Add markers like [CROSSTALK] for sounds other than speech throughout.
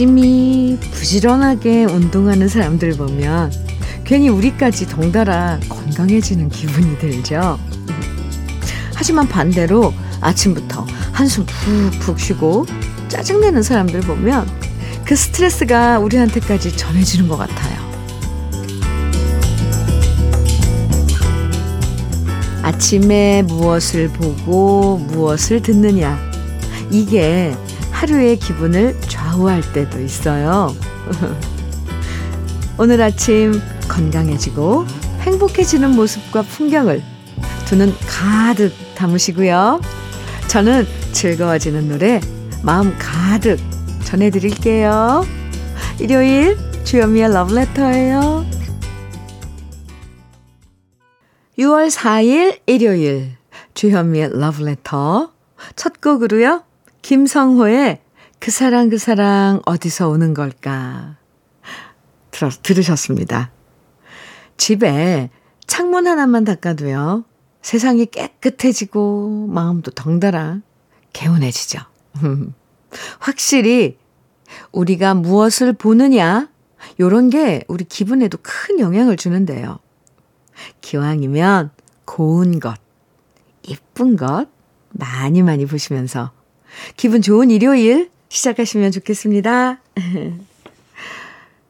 열심히 부지런하게 운동하는 사람들 보면 괜히 우리까지 덩달아 건강해지는 기분이 들죠. 하지만 반대로 아침부터 한숨 푹푹 쉬고 짜증내는 사람들 보면 그 스트레스가 우리한테까지 전해지는 것 같아요. 아침에 무엇을 보고 무엇을 듣느냐. 이게 하루의 기분을 좌우할 때도 있어요. [LAUGHS] 오늘 아침 건강해지고 행복해지는 모습과 풍경을 두 눈 가득 담으시고요. 저는 즐거워지는 노래 마음 가득 전해드릴게요. 일요일 주현미의 러브레터예요. 6월 4일 일요일 주현미의 러브레터 첫 곡으로요. 김성호의 그 사랑 그 사랑 어디서 오는 걸까 들어, 들으셨습니다. 집에 창문 하나만 닦아도요. 세상이 깨끗해지고 마음도 덩달아 개운해지죠. [LAUGHS] 확실히 우리가 무엇을 보느냐 요런 게 우리 기분에도 큰 영향을 주는데요. 기왕이면 고운 것, 예쁜 것 많이 많이 보시면서 기분 좋은 일요일 시작하시면 좋겠습니다. [LAUGHS]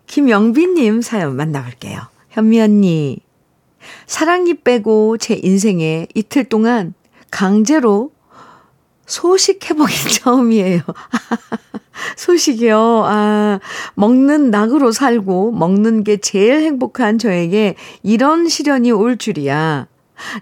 김영빈님 사연 만나볼게요. 현미 언니, 사랑니 빼고 제 인생에 이틀 동안 강제로 소식 해보기 [LAUGHS] 처음이에요. [LAUGHS] 소식이요. 아, 먹는 낙으로 살고 먹는 게 제일 행복한 저에게 이런 시련이 올 줄이야.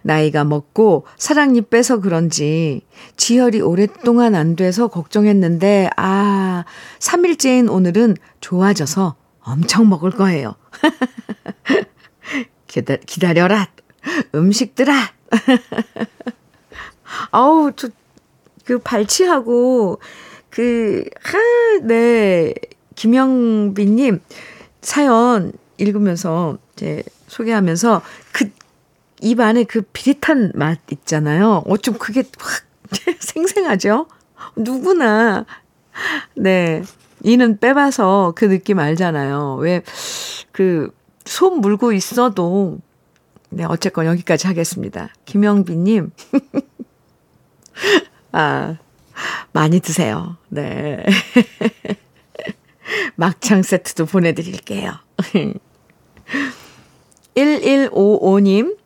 나이가 먹고 사랑니 빼서 그런지 지혈이 오랫동안 안 돼서 걱정했는데, 아, 3일째인 오늘은 좋아져서 엄청 먹을 거예요. [LAUGHS] 기다, 기다려라. 음식들아. [LAUGHS] 아우, 저, 그 발치하고, 그, 하, 네. 김영빈님 사연 읽으면서, 이제 소개하면서 그, 입 안에 그 비릿한 맛 있잖아요. 어쩜 그게 확 [LAUGHS] 생생하죠? 누구나, 네. 이는 빼봐서 그 느낌 알잖아요. 왜, 그, 손 물고 있어도, 네, 어쨌건 여기까지 하겠습니다. 김영빈님. [LAUGHS] 아, 많이 드세요. 네. [LAUGHS] 막창 세트도 보내드릴게요. 1155님,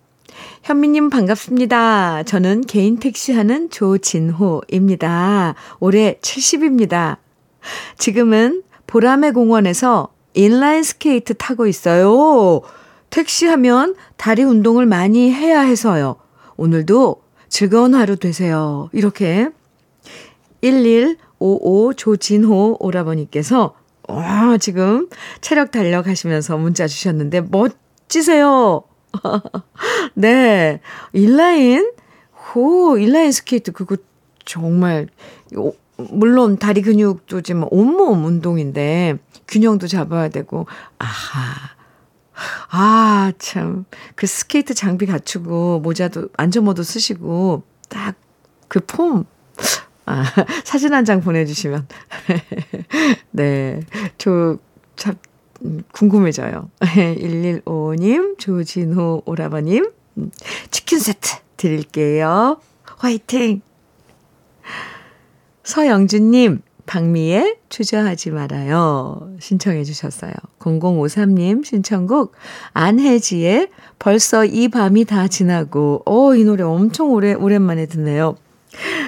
현미님 반갑습니다. 저는 개인 택시 하는 조진호입니다. 올해 70입니다. 지금은 보라매 공원에서 인라인 스케이트 타고 있어요. 택시 하면 다리 운동을 많이 해야 해서요. 오늘도 즐거운 하루 되세요. 이렇게 1155 조진호 오라버니께서 와, 지금 체력 단련하시면서 문자 주셨는데 멋지세요. [LAUGHS] 네. 인라인 호, 인라인 스케이트 그거 정말 물론 다리 근육도 지금 온몸 운동인데 균형도 잡아야 되고 아하. 아, 참. 그 스케이트 장비 갖추고 모자도 안전모도 쓰시고 딱 그 폼. 아, [LAUGHS] 사진 한 장 보내 주시면. [LAUGHS] 네. 저, 참, 궁금해져요. [LAUGHS] 115님, 조진호 오라버님, 치킨 세트 드릴게요. 화이팅! 서영준님, 박미경의 주저하지 말아요. 신청해 주셨어요. 0053님 신청곡 안혜지의 벌써 이 밤이 다 지나고 어, 이 노래 엄청 오래 오랜만에 듣네요.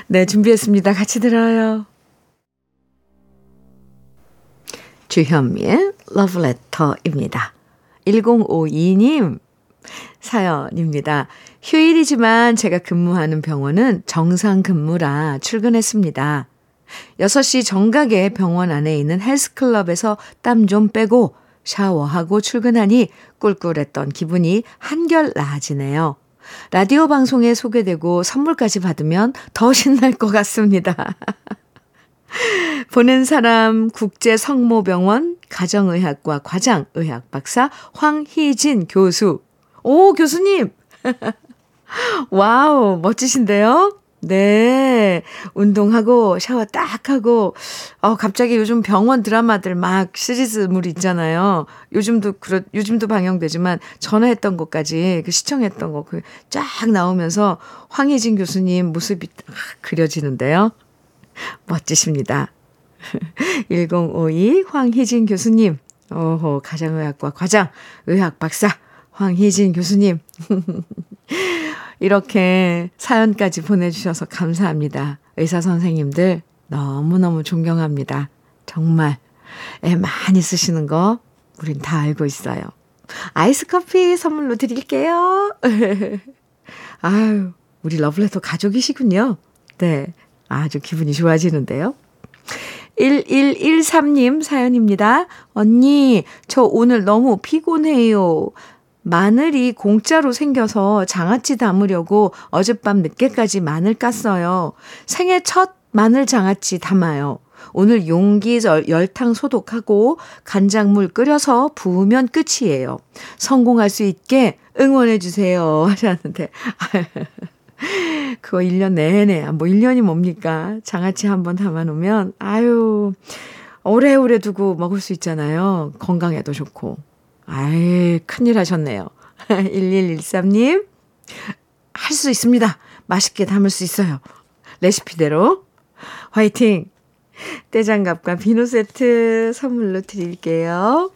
네, 준비했습니다. 같이 들어요. 주현미의 러브레터입니다. 1052님 사연입니다. 휴일이지만 제가 근무하는 병원은 정상 근무라 출근했습니다. 6시 정각에 병원 안에 있는 헬스클럽에서 땀 좀 빼고 샤워하고 출근하니 꿀꿀했던 기분이 한결 나아지네요. 라디오 방송에 소개되고 선물까지 받으면 더 [LAUGHS] 신날 것 같습니다. [LAUGHS] 보낸 사람 국제성모병원 가정의학과 과장의학 박사 황희진 교수. 오, 교수님! [LAUGHS] 와우, 멋지신데요? 네. 운동하고 샤워 딱 하고 어 갑자기 요즘 병원 드라마들 막 시리즈물 있잖아요. 요즘도 그렇 요즘도 방영되지만 전화했던 것까지 그 시청했던 거 그 쫙 나오면서 황혜진 교수님 모습이 딱 그려지는데요. [LAUGHS] 멋지십니다. [LAUGHS] 1052 황희진 교수님. 오호, 가정의학과 과장, 의학 박사, 황희진 교수님. [LAUGHS] 이렇게 사연까지 보내주셔서 감사합니다. 의사 선생님들 너무너무 존경합니다. 정말 애 많이 쓰시는 거 우린 다 알고 있어요. 아이스 커피 선물로 드릴게요. 아유, 우리 러블레터 가족이시군요. 네. 아주 기분이 좋아지는데요. 1113님 사연입니다. 언니, 저 오늘 너무 피곤해요. 마늘이 공짜로 생겨서 장아찌 담으려고 어젯밤 늦게까지 마늘 깠어요. 생애 첫 마늘 장아찌 담아요. 오늘 용기 열탕 소독하고 간장물 끓여서 부으면 끝이에요. 성공할 수 있게 응원해주세요. [LAUGHS] 하셨는데. [LAUGHS] 그거 1년 내내, 뭐 1년이 뭡니까? 장아찌 한번 담아놓으면, 아유, 오래오래 두고 먹을 수 있잖아요. 건강에도 좋고. 아이, 큰일 하셨네요. [LAUGHS] 1113님, 할 수 있습니다. 맛있게 담을 수 있어요. 레시피대로. 화이팅! 떼장갑과 비누 세트 선물로 드릴게요.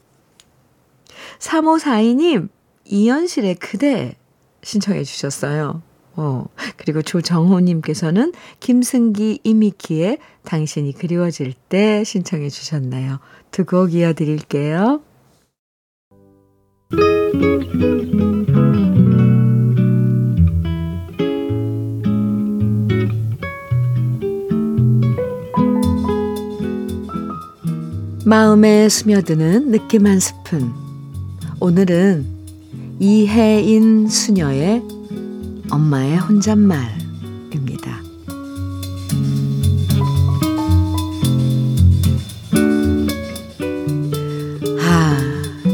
3542님, 이현실의 그대 신청해 주셨어요. 어, 그리고 조정호님께서는 김승기 이미키의 당신이 그리워질 때 신청해 주셨나요? 두 곡 이어드릴게요. 마음에 스며드는 느낌 한 스푼. 오늘은 이혜인 수녀의 엄마의 혼잣말입니다.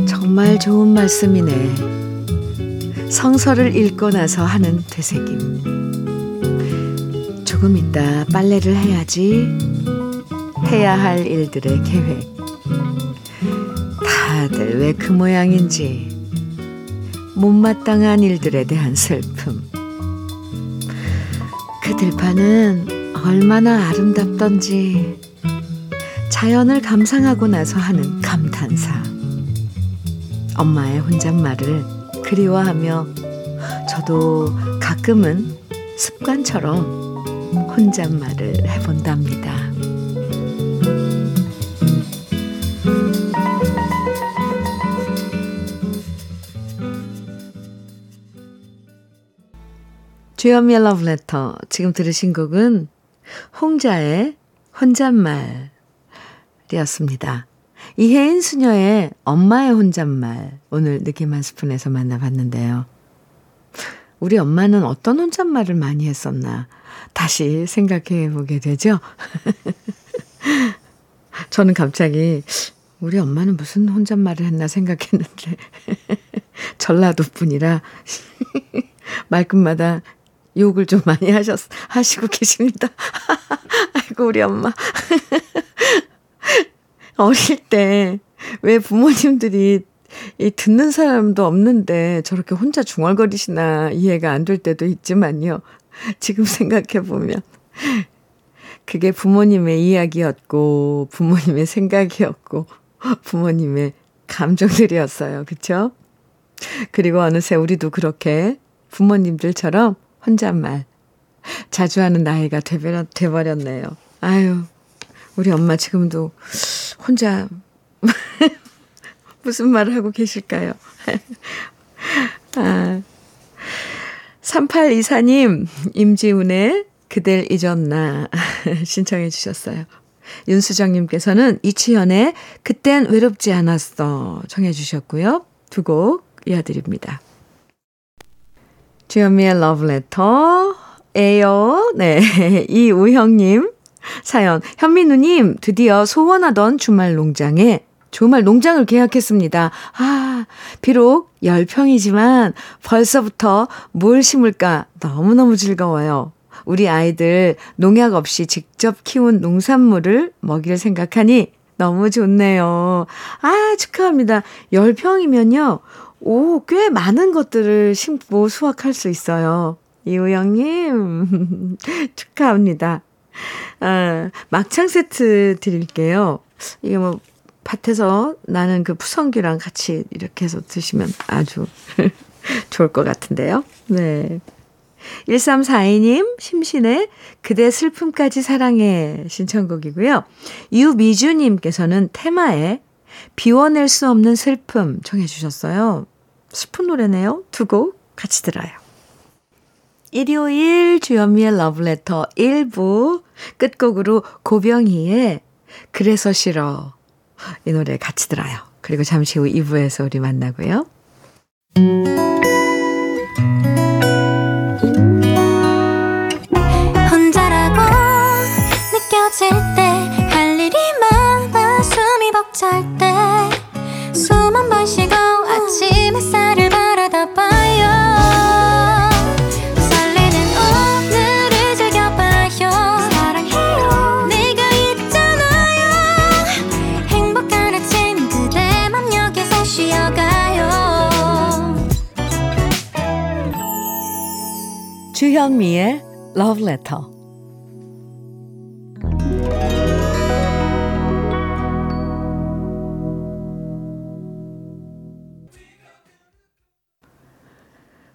정말 좋은 말씀이네. 성서를 읽고 나서 하는 되새김. 조금 있다 빨래를 해야지. 해야 할 일들의 계획. 다들 왜 그 모양인지. 못마땅한 일들에 대한 슬픔. 그 들판은 얼마나 아름답던지. 자연을 감상하고 나서 하는 감탄사. 엄마의 혼잣말을 그리워하며 저도 가끔은 습관처럼 혼잣말을 해본답니다. 주현미의 러브레터 지금 들으신 곡은 홍자의 혼잣말이었습니다. 이혜인 수녀의 엄마의 혼잣말 오늘 느낌 한 스푼에서 만나봤는데요. 우리 엄마는 어떤 혼잣말을 많이 했었나 다시 생각해 보게 되죠. [LAUGHS] 저는 갑자기 우리 엄마는 무슨 혼잣말을 했나 생각했는데 [LAUGHS] 전라도 분이라 [LAUGHS] 말끝마다 욕을 좀 많이 하셨 하시고 계십니다. [LAUGHS] 아이고 우리 엄마. [LAUGHS] 어릴 때 왜 부모님들이 이 듣는 사람도 없는데 저렇게 혼자 중얼거리시나 이해가 안 될 때도 있지만요. 지금 생각해 보면 그게 부모님의 이야기였고 부모님의 생각이었고 부모님의 감정들이었어요. 그쵸? 그리고 어느새 우리도 그렇게 부모님들처럼 혼잣말 자주 하는 나이가 돼버렸네요. 아유, 우리 엄마 지금도 혼자 [LAUGHS] 무슨 말을 하고 계실까요? [LAUGHS] 아, 3824님, 임지훈의 그댈 잊었나 [LAUGHS] 신청해 주셨어요. 윤수정님께서는 이치현의 그땐 외롭지 않았어 청해 주셨고요. 두 곡 이어드립니다. 주현미의 러브레터 에요. 네. [LAUGHS] 이우형님 사연. 현민우님, 드디어 소원하던 주말 농장에 주말 농장을 계약했습니다. 아, 비록 10평이지만 벌써부터 뭘 심을까 너무너무 즐거워요. 우리 아이들 농약 없이 직접 키운 농산물을 먹일 생각하니 너무 좋네요. 아, 축하합니다. 10평이면요. 오, 꽤 많은 것들을 심고 수확할 수 있어요. 이우영님, [LAUGHS] 축하합니다. 아, 막창 세트 드릴게요. 이게 뭐, 밭에서 나는 그 푸성귀랑 같이 이렇게 해서 드시면 아주 [LAUGHS] 좋을 것 같은데요. 네. 1342님, 심신의 그대 슬픔까지 사랑해 신청곡이고요. 유미주님께서는 테마에 비워낼 수 없는 슬픔 청해 주셨어요. 슬픈 노래네요. 두 곡 같이 들어요. 일요일 주현미의 러브레터 1부 끝곡으로 고병희의 그래서 싫어 이 노래 같이 들어요. 그리고 잠시 후 2부에서 우리 만나고요. 주현미의 Love Letter.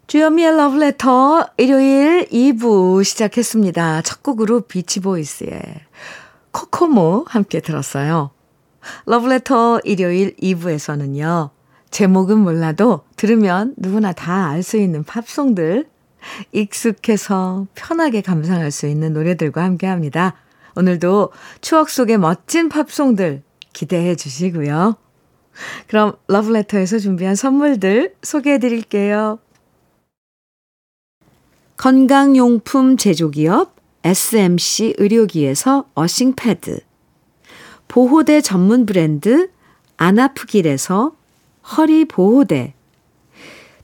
주현미의 Love Letter 일요일 2부 시작했습니다. 첫 곡으로 비치보이스의 코코모 함께 들었어요. Letter 일요일 2부에서는요. 제목은 몰라도 들으면 누구나 다 알 수 있는 팝송들 익숙해서 편하게 감상할 수 있는 노래들과 함께 합니다. 오늘도 추억 속의 멋진 팝송들 기대해 주시고요. 그럼 러브레터에서 준비한 선물들 소개해 드릴게요. 건강용품 제조기업 SMC 의료기에서 어싱패드 보호대 전문 브랜드 안아프길에서 허리보호대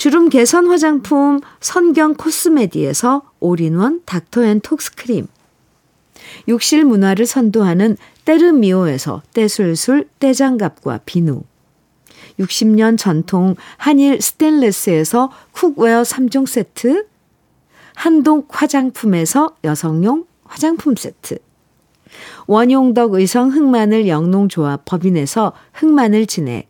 주름 개선 화장품 선경 코스메디에서 올인원 닥터앤톡스 크림. 욕실 문화를 선도하는 때르미오에서 떼술술 떼장갑과 비누. 60년 전통 한일 스텐레스에서 cookware 3종 세트. 한동 화장품에서 여성용 화장품 세트. 원용덕 의성 흑마늘 영농조합 법인에서 흑마늘 진액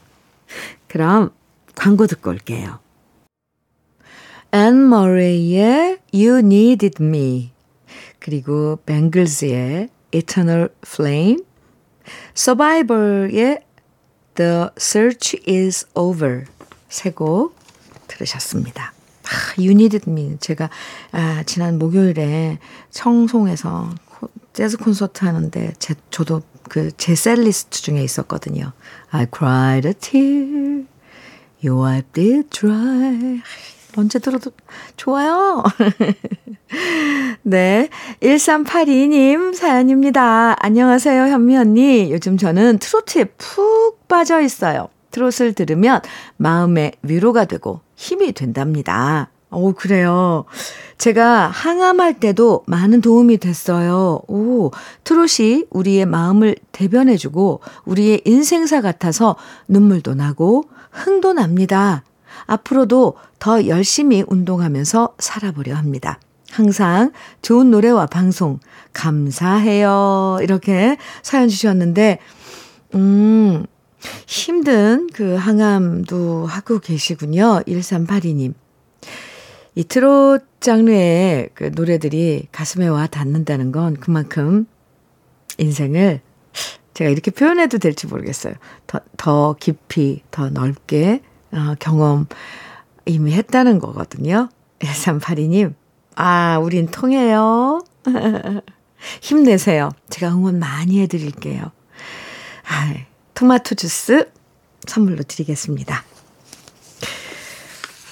그럼 광고 듣고 올게요. 앤 머레이의 You Needed Me 그리고 뱅글즈의 Eternal Flame Survivor의 The Search is Over 세 곡 들으셨습니다. 아, You Needed Me 제가 아, 지난 목요일에 청송에서 재즈 콘서트 하는데 제, 저도 그 제 set list 중에 있었거든요. I cried a tear, you wiped it dry. 언제 들어도 좋아요. [LAUGHS] 네. 1382님 사연입니다. 안녕하세요, 현미 언니. 요즘 저는 트로트에 푹 빠져 있어요. 트롯을 들으면 마음의 위로가 되고 힘이 된답니다. 오, 그래요. 제가 항암할 때도 많은 도움이 됐어요. 오, 트롯이 우리의 마음을 대변해주고 우리의 인생사 같아서 눈물도 나고 흥도 납니다. 앞으로도 더 열심히 운동하면서 살아보려 합니다. 항상 좋은 노래와 방송 감사해요. 이렇게 사연 주셨는데, 음, 힘든 그 항암도 하고 계시군요. 1382님. 이 트롯 장르의 그 노래들이 가슴에 와 닿는다는 건 그만큼 인생을 제가 이렇게 표현해도 될지 모르겠어요. 더, 더 깊이, 더 넓게 어, 경험 이미 했다는 거거든요. 1382님, 아, 우린 통해요. [LAUGHS] 힘내세요. 제가 응원 많이 해드릴게요. 아, 토마토 주스 선물로 드리겠습니다.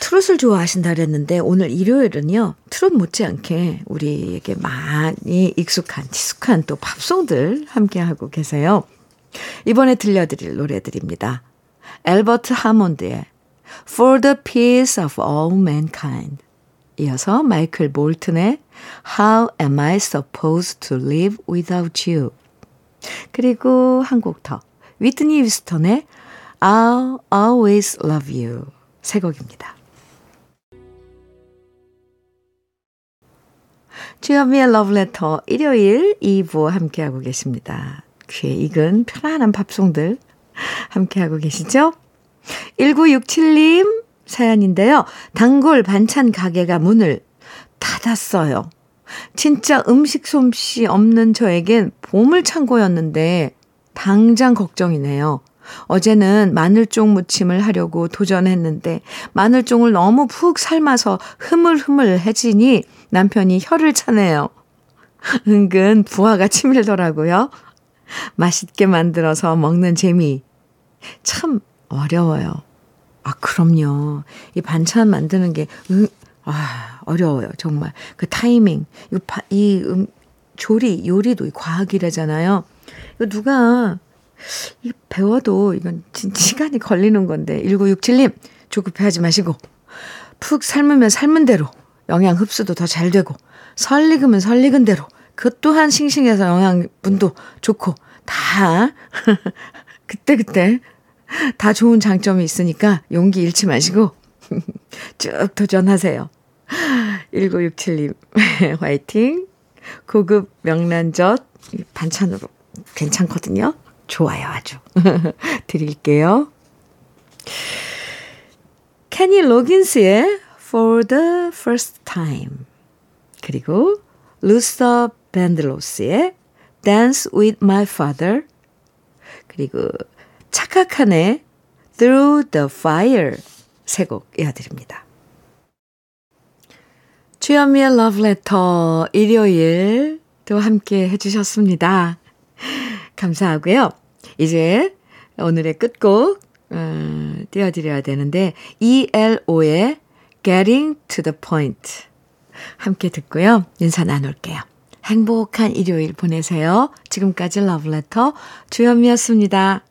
트롯을 좋아하신다 그랬는데 오늘 일요일은요. 트롯 못지않게 우리에게 많이 익숙한 친숙한 또 팝송들 함께하고 계세요. 이번에 들려드릴 노래들입니다. 엘버트 하몬드의 For the Peace of All Mankind 이어서 마이클 볼튼의 How Am I Supposed to Live Without You 그리고 한 곡 더 위트니 위스턴의 I'll Always Love You 세 곡입니다. 주현미의 러브레터 일요일 2부 함께하고 계십니다. 귀에 익은 편안한 밥송들 함께하고 계시죠? 1967님 사연인데요. 단골 반찬 가게가 문을 닫았어요. 진짜 음식 솜씨 없는 저에겐 보물창고였는데 당장 걱정이네요. 어제는 마늘쫑 무침을 하려고 도전했는데 마늘쫑을 너무 푹 삶아서 흐물흐물해지니 남편이 혀를 차네요. 은근 부하가 치밀더라고요. 맛있게 만들어서 먹는 재미. 참 어려워요. 아, 그럼요. 이 반찬 만드는 게, 음, 아, 어려워요. 정말. 그 타이밍. 이, 이 음, 조리, 요리도 과학이라잖아요. 이거 누가 이 배워도 이건 시간이 걸리는 건데. 1967님 조급해 하지 마시고 푹 삶으면 삶은 대로 영양 흡수도 더 잘 되고 설 익으면 설 익은 대로 그 또한 싱싱해서 영양분도 좋고 다 [LAUGHS] 그때그때 다 좋은 장점이 있으니까 용기 잃지 마시고 [LAUGHS] 쭉 도전하세요. 1967님 [LAUGHS] 화이팅! 고급 명란젓 반찬으로 괜찮거든요. 좋아요, 아주. [LAUGHS] 드릴게요. 케니 로긴스의 For the First Time 그리고 루서 밴들로스의 Dance with My Father 그리고 착각한의 Through the Fire 세 곡 이어드립니다. 주현미의 Love Letter 일요일 또 함께 해주셨습니다. [LAUGHS] 감사하고요. 이제 오늘의 끝곡 어, 띄워드려야 되는데 ELO의 Getting to the Point 함께 듣고요. 인사 나눌게요. 행복한 일요일 보내세요. 지금까지 러브레터 주현미였습니다.